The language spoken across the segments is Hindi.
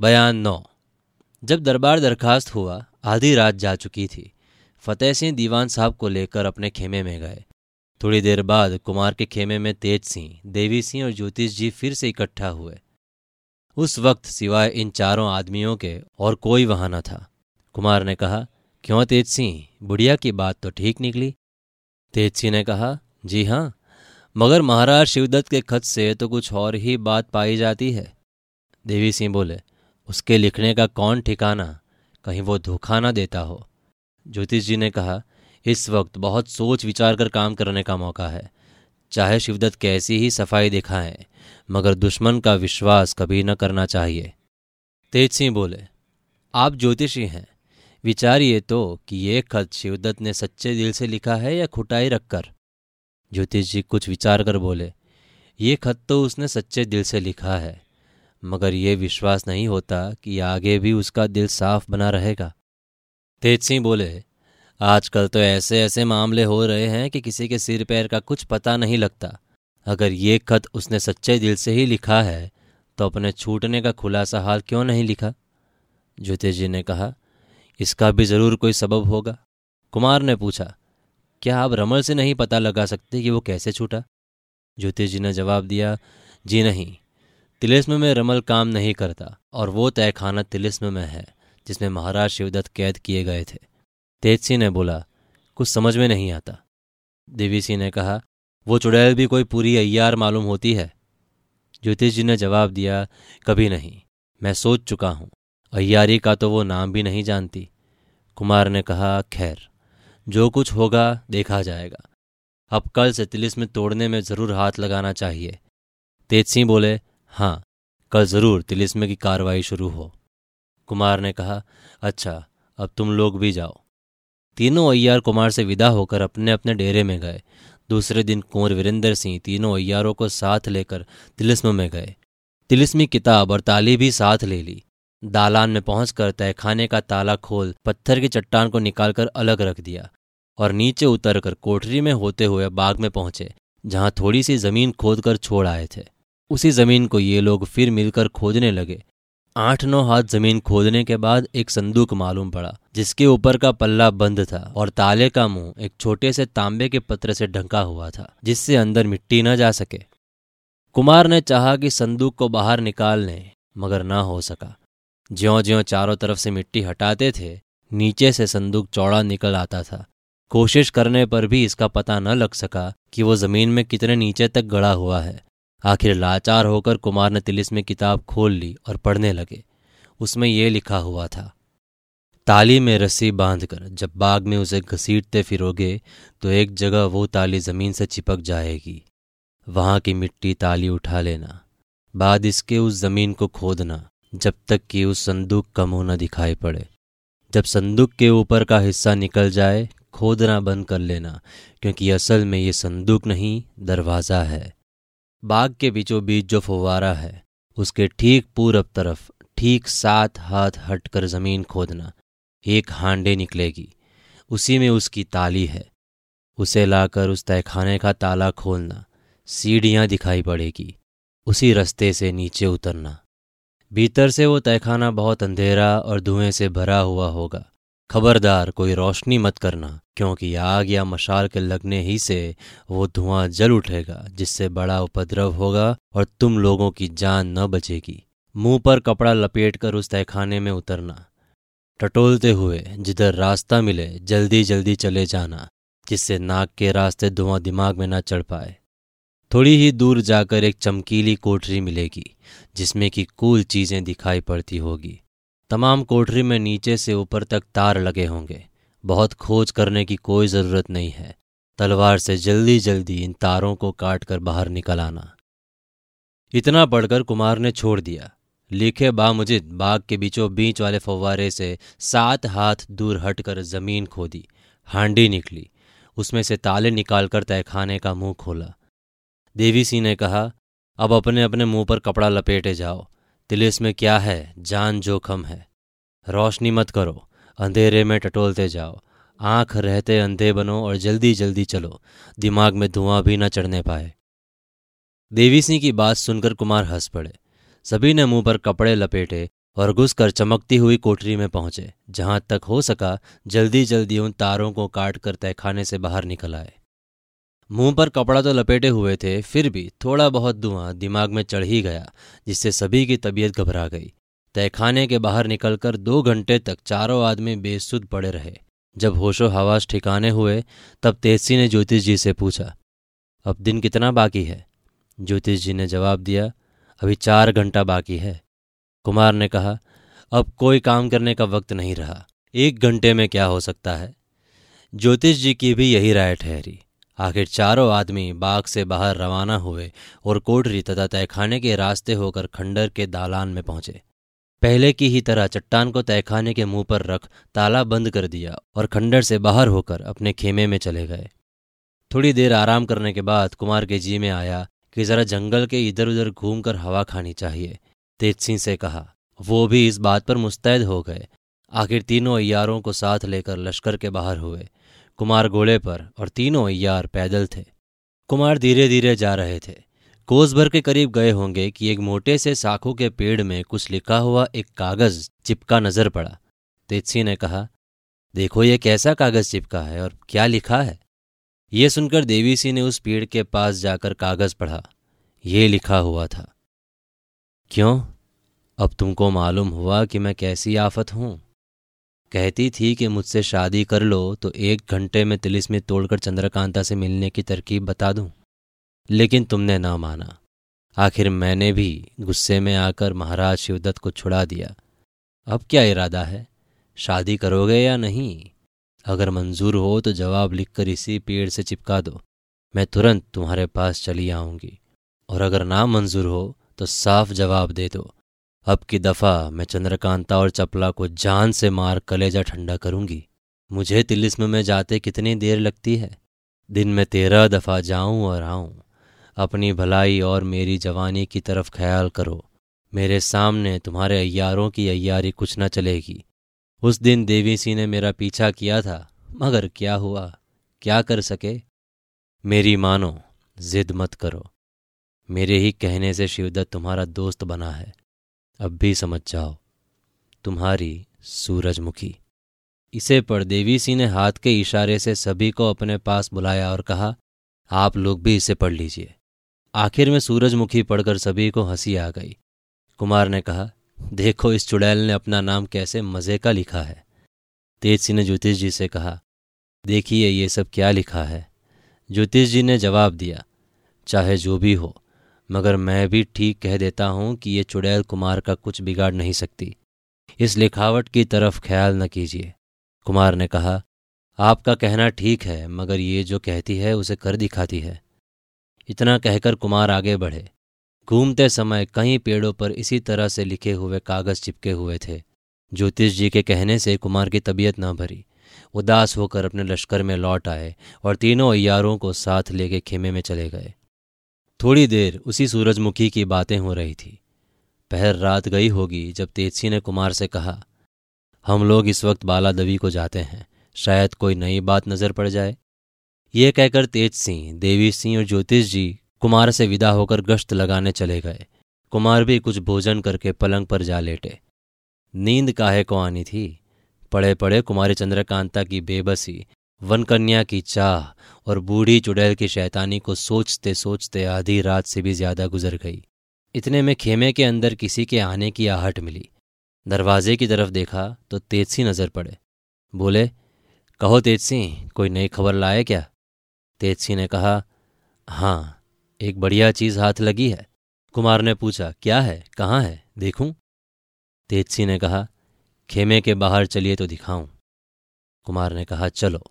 बयान नौ। जब दरबार दरखास्त हुआ, आधी रात जा चुकी थी। फतेह सिंह दीवान साहब को लेकर अपने खेमे में गए। थोड़ी देर बाद कुमार के खेमे में तेज सिंह, देवी सिंह और ज्योतिष जी फिर से इकट्ठा हुए। उस वक्त सिवाय इन चारों आदमियों के और कोई वहाँ न था। कुमार ने कहा, क्यों तेज सिंह? बुढ़िया की बात तो ठीक निकली। तेज सिंह ने कहा, जी हाँ मगर महाराज शिवदत्त के खत से तो कुछ और ही बात पाई जाती है। देवी सिंह बोले उसके लिखने का कौन ठिकाना कहीं वो धोखा ना देता हो? ज्योतिष जी ने कहा, इस वक्त बहुत सोच विचार कर काम करने का मौका है। चाहे शिवदत्त कैसी ही सफ़ाई दिखाएँ, मगर दुश्मन का विश्वास कभी न करना चाहिए। तेज सिंह बोले, आप ज्योतिषी हैं। विचारिए तो कि ये खत शिवदत्त ने सच्चे दिल से लिखा है या खुटाई रखकर? ज्योतिष जी कुछ विचार कर बोले, ये खत तो उसने सच्चे दिल से लिखा है। मगर ये विश्वास नहीं होता कि आगे भी उसका दिल साफ़ बना रहेगा। तेज सिंह बोले, आजकल तो ऐसे ऐसे मामले हो रहे हैं कि किसी के सिर पैर का कुछ पता नहीं लगता। अगर ये खत उसने सच्चे दिल से ही लिखा है तो अपने छूटने का खुलासा हाल क्यों नहीं लिखा? ज्योतिष जी ने कहा, इसका भी ज़रूर कोई सबब होगा। कुमार ने पूछा, क्या आप रमल से नहीं पता लगा सकते कि वो कैसे छूटा? ज्योतिष जी ने जवाब दिया, जी नहीं। तिलिस्म में रमल काम नहीं करता, और वो तयखाना तिलिस्म में है, जिसमें महाराज शिवदत्त कैद किए गए थे। तेज सिंह ने बोला, कुछ समझ में नहीं आता। देवी सिंह ने कहा, वो चुड़ैल भी कोई पूरी अय्यार मालूम होती है? ज्योतिष जी ने जवाब दिया, कभी नहीं, मैं सोच चुका हूँ। अय्यारी का तो वो नाम भी नहीं जानती। कुमार ने कहा, खैर, जो कुछ होगा, देखा जाएगा। अब कल से तिलिस्म तोड़ने में ज़रूर हाथ लगाना चाहिए। तेज सिंह बोले हाँ कल ज़रूर तिलिस्म की कार्रवाई शुरू हो। कुमार ने कहा अच्छा अब तुम लोग भी जाओ। तीनों अय्यार कुमार से विदा होकर अपने अपने डेरे में गए। दूसरे दिन कुंवर वीरेंद्र सिंह तीनों अय्यारों को साथ लेकर तिलिस्म में गए। तिलिस्मी किताब और ताली भी साथ ले ली। दालान में पहुंचकर तहखाने का ताला खोल पत्थर की चट्टान को निकालकर अलग रख दिया और नीचे उतरकर कोठरी में होते हुए बाग में पहुँचे, जहाँ थोड़ी सी ज़मीन खोदकर छोड़ आए थे। उसी ज़मीन को ये लोग फिर मिलकर खोदने लगे। आठ नौ हाथ ज़मीन खोदने के बाद एक संदूक मालूम पड़ा, जिसके ऊपर का पल्ला बंद था और ताले का मुँह एक छोटे से तांबे के पत्र से ढंका हुआ था, जिससे अंदर मिट्टी न जा सके। कुमार ने चाहा कि संदूक को बाहर निकाल लें मगर ना हो सका। ज्यो ज्यो चारों तरफ़ से मिट्टी हटाते थे, नीचे से संदूक चौड़ा निकल आता था। कोशिश करने पर भी इसका पता न लग सका कि वो ज़मीन में कितने नीचे तक गड़ा हुआ है। आखिर लाचार होकर कुमार ने तिलिस में किताब खोल ली और पढ़ने लगे। उसमें यह लिखा हुआ था, ताली में रस्सी बांधकर जब बाग में उसे घसीटते फिरोगे तो एक जगह वो ताली ज़मीन से चिपक जाएगी। वहाँ की मिट्टी ताली उठा लेना। बाद इसके उस ज़मीन को खोदना, जब तक कि उस संदूक का मुँह न दिखाई पड़े। जब संदूक के ऊपर का हिस्सा निकल जाए, खोदना बंद कर लेना, क्योंकि असल में ये संदूक नहीं, दरवाज़ा है। बाग के बीचों बीच जो फुवारा है, उसके ठीक पूरब तरफ़, ठीक सात हाथ हटकर ज़मीन खोदना, एक हांडे निकलेगी। उसी में उसकी ताली है। उसे लाकर उस तहखाने का ताला खोलना, सीढ़ियाँ दिखाई पड़ेगी। उसी रास्ते से नीचे उतरना। भीतर से वो तहखाना बहुत अंधेरा और धुएँ से भरा हुआ होगा। खबरदार कोई रोशनी मत करना, क्योंकि आग या मशाल के लगने ही से वो धुआँ जल उठेगा, जिससे बड़ा उपद्रव होगा और तुम लोगों की जान न बचेगी। मुँह पर कपड़ा लपेटकर उस तहखाने में उतरना। टटोलते हुए जिधर रास्ता मिले जल्दी जल्दी चले जाना, जिससे नाक के रास्ते धुआँ दिमाग में न चढ़ पाए। थोड़ी ही दूर जाकर एक चमकीली कोठरी मिलेगी, जिसमें कि कूल चीज़ें दिखाई पड़ती होगी। तमाम कोठरी में नीचे से ऊपर तक तार लगे होंगे। बहुत खोज करने की कोई ज़रूरत नहीं है। तलवार से जल्दी जल्दी इन तारों को काट कर बाहर निकल आना। इतना पढ़कर कुमार ने छोड़ दिया। लिखे बामुजिद बाग के बीचों बीच वाले फव्वारे से सात हाथ दूर हटकर ज़मीन खोदी। हांडी निकली। उसमें से ताले निकालकर तहखाने का मुँह खोला। देवी सिंह ने कहा, अब अपने अपने मुँह पर कपड़ा लपेटे जाओ। तिलिस में क्या है? जान जोखम है। रोशनी मत करो। अंधेरे में टटोलते जाओ। आँख रहते अंधे बनो और जल्दी जल्दी चलो। दिमाग में धुआँ भी न चढ़ने पाए। देवी सिंह की बात सुनकर कुमार हंस पड़े। सभी ने मुँह पर कपड़े लपेटे और घुस कर चमकती हुई कोठरी में पहुँचे, जहाँ तक हो सका जल्दी जल्दी उन तारों को काट कर तहखाने से बाहर निकल आए। मुँह पर कपड़ा तो लपेटे हुए थे, फिर भी थोड़ा बहुत धुआँ दिमाग में चढ़ ही गया, जिससे सभी की तबीयत घबरा गई। तहखाने के बाहर निकलकर दो घंटे तक चारों आदमी बेसुध पड़े रहे। जब होशो हवास ठिकाने हुए, तब तेजसी ने ज्योतिष जी से पूछा, अब दिन कितना बाकी है? ज्योतिष जी ने जवाब दिया, अभी चार घंटा बाकी है। कुमार ने कहा, अब कोई काम करने का वक्त नहीं रहा। एक घंटे में क्या हो सकता है? ज्योतिष जी की भी यही राय ठहरी। आखिर चारों आदमी बाग से बाहर रवाना हुए और कोटरी तथा तहखाने के रास्ते होकर खंडर के दालान में पहुँचे। पहले की ही तरह चट्टान को तहखाने के मुँह पर रख ताला बंद कर दिया और खंडर से बाहर होकर अपने खेमे में चले गए। थोड़ी देर आराम करने के बाद कुमार के जी में आया कि जरा जंगल के इधर उधर घूमकर हवा खानी चाहिए। तेज सिंह से कहा, वो भी इस बात पर मुस्तैद हो गए। आखिर तीनों अयारों को साथ लेकर लश्कर के बाहर हुए। कुमार घोड़े पर और तीनों अयार पैदल थे। कुमार धीरे धीरे जा रहे थे। कोस भर के करीब गए होंगे कि एक मोटे से साखू के पेड़ में कुछ लिखा हुआ एक कागज़ चिपका नज़र पड़ा। तेजसी ने कहा, देखो, ये कैसा कागज़ चिपका है और क्या लिखा है? ये सुनकर देवी सिंह ने उस पेड़ के पास जाकर कागज़ पढ़ा। ये लिखा हुआ था, क्यों? अब तुमको मालूम हुआ कि मैं कैसी आफत हूँ। कहती थी कि मुझसे शादी कर लो तो एक घंटे में तिलिस्मी तोड़कर चंद्रकांता से मिलने की तरकीब बता दूँ। लेकिन तुमने ना माना। आखिर मैंने भी गुस्से में आकर महाराज शिवदत्त को छुड़ा दिया। अब क्या इरादा है? शादी करोगे या नहीं? अगर मंजूर हो तो जवाब लिखकर इसी पेड़ से चिपका दो। मैं तुरंत तुम्हारे पास चली आऊँगी। और अगर ना मंजूर हो तो साफ़ जवाब दे दो। अब की दफ़ा मैं चंद्रकांता और चपला को जान से मार कलेजा ठंडा करूँगी। मुझे तिलिस्म में जाते कितनी देर लगती है? दिन में तेरह दफ़ा जाऊँ और आऊँ। अपनी भलाई और मेरी जवानी की तरफ़ ख्याल करो। मेरे सामने तुम्हारे अयारों की अयारी कुछ न चलेगी। उस दिन देवी सिंह ने मेरा पीछा किया था। मगर क्या हुआ? क्या कर सके? मेरी मानो, जिद मत करो। मेरे ही कहने से शिवदत्त तुम्हारा दोस्त बना है। अब भी समझ जाओ, तुम्हारी सूरजमुखी। इसे पर देवी सिंह ने हाथ के इशारे से सभी को अपने पास बुलाया और कहा, आप लोग भी इसे पढ़ लीजिए। आखिर में सूरजमुखी पढ़कर सभी को हँसी आ गई। कुमार ने कहा, देखो इस चुड़ैल ने अपना नाम कैसे मज़े का लिखा है। तेज सिंह ने ज्योतिष जी से कहा, देखिए ये सब क्या लिखा है। ज्योतिष जी ने जवाब दिया, चाहे जो भी हो मगर मैं भी ठीक कह देता हूँ कि ये चुड़ैल कुमार का कुछ बिगाड़ नहीं सकती। इस लिखावट की तरफ़ ख्याल न कीजिए। कुमार ने कहा, आपका कहना ठीक है, मगर ये जो कहती है उसे कर दिखाती है। इतना कहकर कुमार आगे बढ़े। घूमते समय कई पेड़ों पर इसी तरह से लिखे हुए कागज़ चिपके हुए थे। ज्योतिष जी के कहने से कुमार की तबीयत न भरी। उदास होकर अपने लश्कर में लौट आए और तीनों अयारों को साथ लेके खेमे में चले गए। थोड़ी देर उसी सूरजमुखी की बातें हो रही थी। पहर रात गई होगी जब तेजसी ने कुमार से कहा, हम लोग इस वक्त बाला बालादवी को जाते हैं। शायद कोई नई बात नज़र पड़ जाए। ये कहकर तेज सिंह देवी सिंह और ज्योतिष जी कुमार से विदा होकर गश्त लगाने चले गए। कुमार भी कुछ भोजन करके पलंग पर जा लेटे। नींद काहे को आनी थी? पड़े पड़े कुमारी चंद्रकांता की बेबसी वनकन्या की चाह और बूढ़ी चुड़ैल की शैतानी को सोचते सोचते आधी रात से भी ज़्यादा गुजर गई। इतने में खेमे के अंदर किसी के आने की आहट मिली। दरवाजे की तरफ़ देखा तो तेजसी नज़र पड़े। बोले, कहो तेजसी, कोई नई खबर लाए क्या? तेजसी ने कहा हाँ एक बढ़िया चीज़ हाथ लगी है। कुमार ने पूछा, क्या है? कहाँ है? देखूँ? तेजसी ने कहा, खेमे के बाहर चलिए तो दिखाऊँ। कुमार ने कहा, चलो।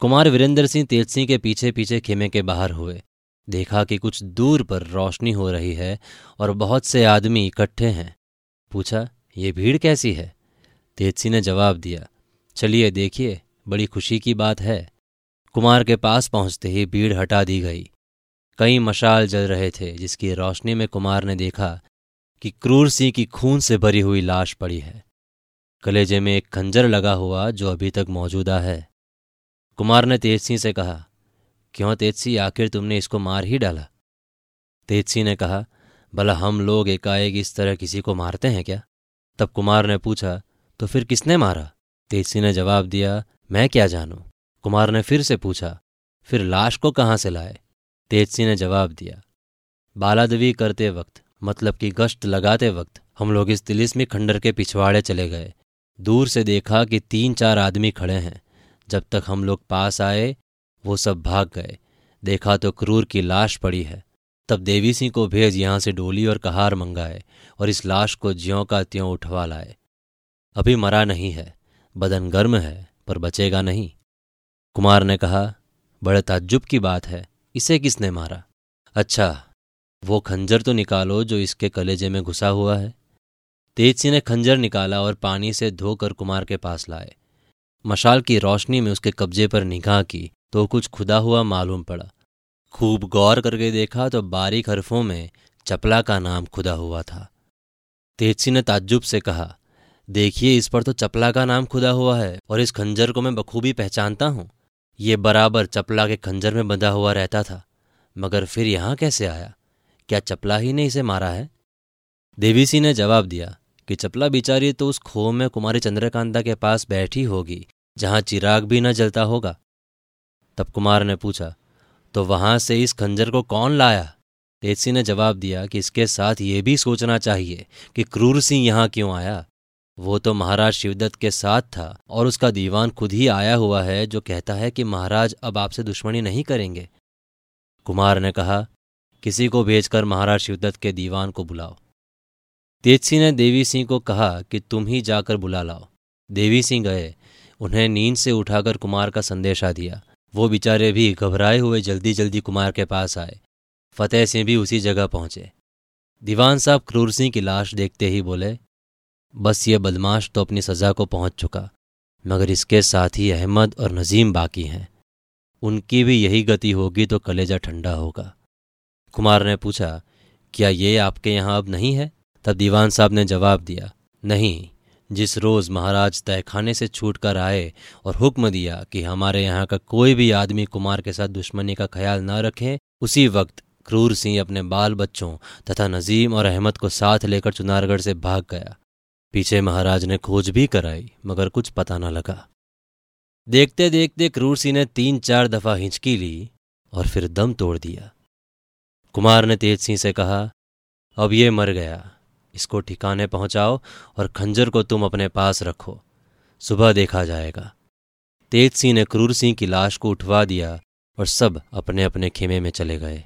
कुमार वीरेंद्र सिंह तेज सिंह के पीछे पीछे खेमे के बाहर हुए। देखा कि कुछ दूर पर रोशनी हो रही है और बहुत से आदमी इकट्ठे हैं। पूछा, ये भीड़ कैसी है? तेज सिंह ने जवाब दिया, चलिए देखिए, बड़ी खुशी की बात है। कुमार के पास पहुँचते ही भीड़ हटा दी गई। कई मशाल जल रहे थे, जिसकी रोशनी में कुमार ने देखा कि क्रूर सिंह की खून से भरी हुई लाश पड़ी है। कलेजे में एक खंजर लगा हुआ जो अभी तक मौजूदा है। कुमार ने तेजसी से कहा, क्यों तेजसी, आखिर तुमने इसको मार ही डाला? तेजसी ने कहा, भला हम लोग एकाएक इस तरह किसी को मारते हैं क्या? तब कुमार ने पूछा तो फिर किसने मारा? तेज सिंह ने जवाब दिया, मैं क्या जानू? कुमार ने फिर से पूछा, फिर लाश को कहाँ से लाए? तेज सिंह ने जवाब दिया, बालादवी करते वक्त मतलब कि गश्त लगाते वक्त, हम लोग इस तिलिस्मी खंडर के पिछवाड़े चले गए। दूर से देखा कि तीन चार आदमी खड़े हैं। जब तक हम लोग पास आए, वो सब भाग गए। देखा तो क्रूर की लाश पड़ी है। तब देवी सिंह को भेज यहाँ से डोली और कहार मंगाए और इस लाश को ज्यों का त्यों उठवा लाए। अभी मरा नहीं है, बदन गर्म है, पर बचेगा नहीं। कुमार ने कहा, बड़े ताज्जुब की बात है, इसे किसने मारा? अच्छा वो खंजर तो निकालो जो इसके कलेजे में घुसा हुआ है। तेज सिंह ने खंजर निकाला और पानी से धोकर कुमार के पास लाए। मशाल की रोशनी में उसके कब्जे पर निगाह की तो कुछ खुदा हुआ मालूम पड़ा। खूब गौर करके देखा तो बारीक हरफों में चपला का नाम खुदा हुआ था। तेजसी ने ताज्जुब से कहा, देखिए, इस पर तो चपला का नाम खुदा हुआ है और इस खंजर को मैं बखूबी पहचानता हूँ। ये बराबर चपला के खंजर में बंधा हुआ रहता था, मगर फिर यहाँ कैसे आया? क्या चपला ही ने इसे मारा है? देवी सिंह ने जवाब दिया कि चपला बिचारी तो उस खो में कुमारी चंद्रकांता के पास बैठी होगी जहाँ चिराग भी न जलता होगा। तब कुमार ने पूछा तो वहाँ से इस खंजर को कौन लाया? तेजसी ने जवाब दिया कि इसके साथ ये भी सोचना चाहिए कि क्रूर सिंह यहाँ क्यों आया। वो तो महाराज शिवदत्त के साथ था और उसका दीवान खुद ही आया हुआ है, जो कहता है कि महाराज अब आपसे दुश्मनी नहीं करेंगे। कुमार ने कहा, किसी को भेजकर महाराज शिवदत्त के दीवान को बुलाओ। तेजसी ने देवी सिंह को कहा कि, तुम ही जाकर बुला लाओ। देवी सिंह गए उन्हें नींद से उठाकर कुमार का संदेशा दिया। वो बेचारे भी घबराए हुए जल्दी जल्दी कुमार के पास आए। फतेह सिंह भी उसी जगह पहुँचे। दीवान साहब क्रूर सिंह की लाश देखते ही बोले, बस ये बदमाश तो अपनी सजा को पहुँच चुका, मगर इसके साथ ही अहमद और नजीम बाकी हैं। उनकी भी यही गति होगी तो कलेजा ठंडा होगा। कुमार ने पूछा, क्या ये आपके यहाँ अब नहीं है? तब दीवान साहब ने जवाब दिया, नहीं। जिस रोज महाराज तहखाने से छूट कर आए और हुक्म दिया कि हमारे यहाँ का कोई भी आदमी कुमार के साथ दुश्मनी का ख्याल न रखे, उसी वक्त क्रूर सिंह अपने बाल बच्चों तथा नजीम और अहमद को साथ लेकर चुनारगढ़ से भाग गया। पीछे महाराज ने खोज भी कराई, मगर कुछ पता न लगा। देखते देखते क्रूर सिंह ने तीन चार दफ़ा हिंचकी ली और फिर दम तोड़ दिया। कुमार ने तेज सिंह से कहा, अब ये मर गया इसको ठिकाने पहुंचाओ और खंजर को तुम अपने पास रखो। सुबह देखा जाएगा। तेज सिंह ने क्रूर सिंह की लाश को उठवा दिया और सब अपने अपने खेमे में चले गए।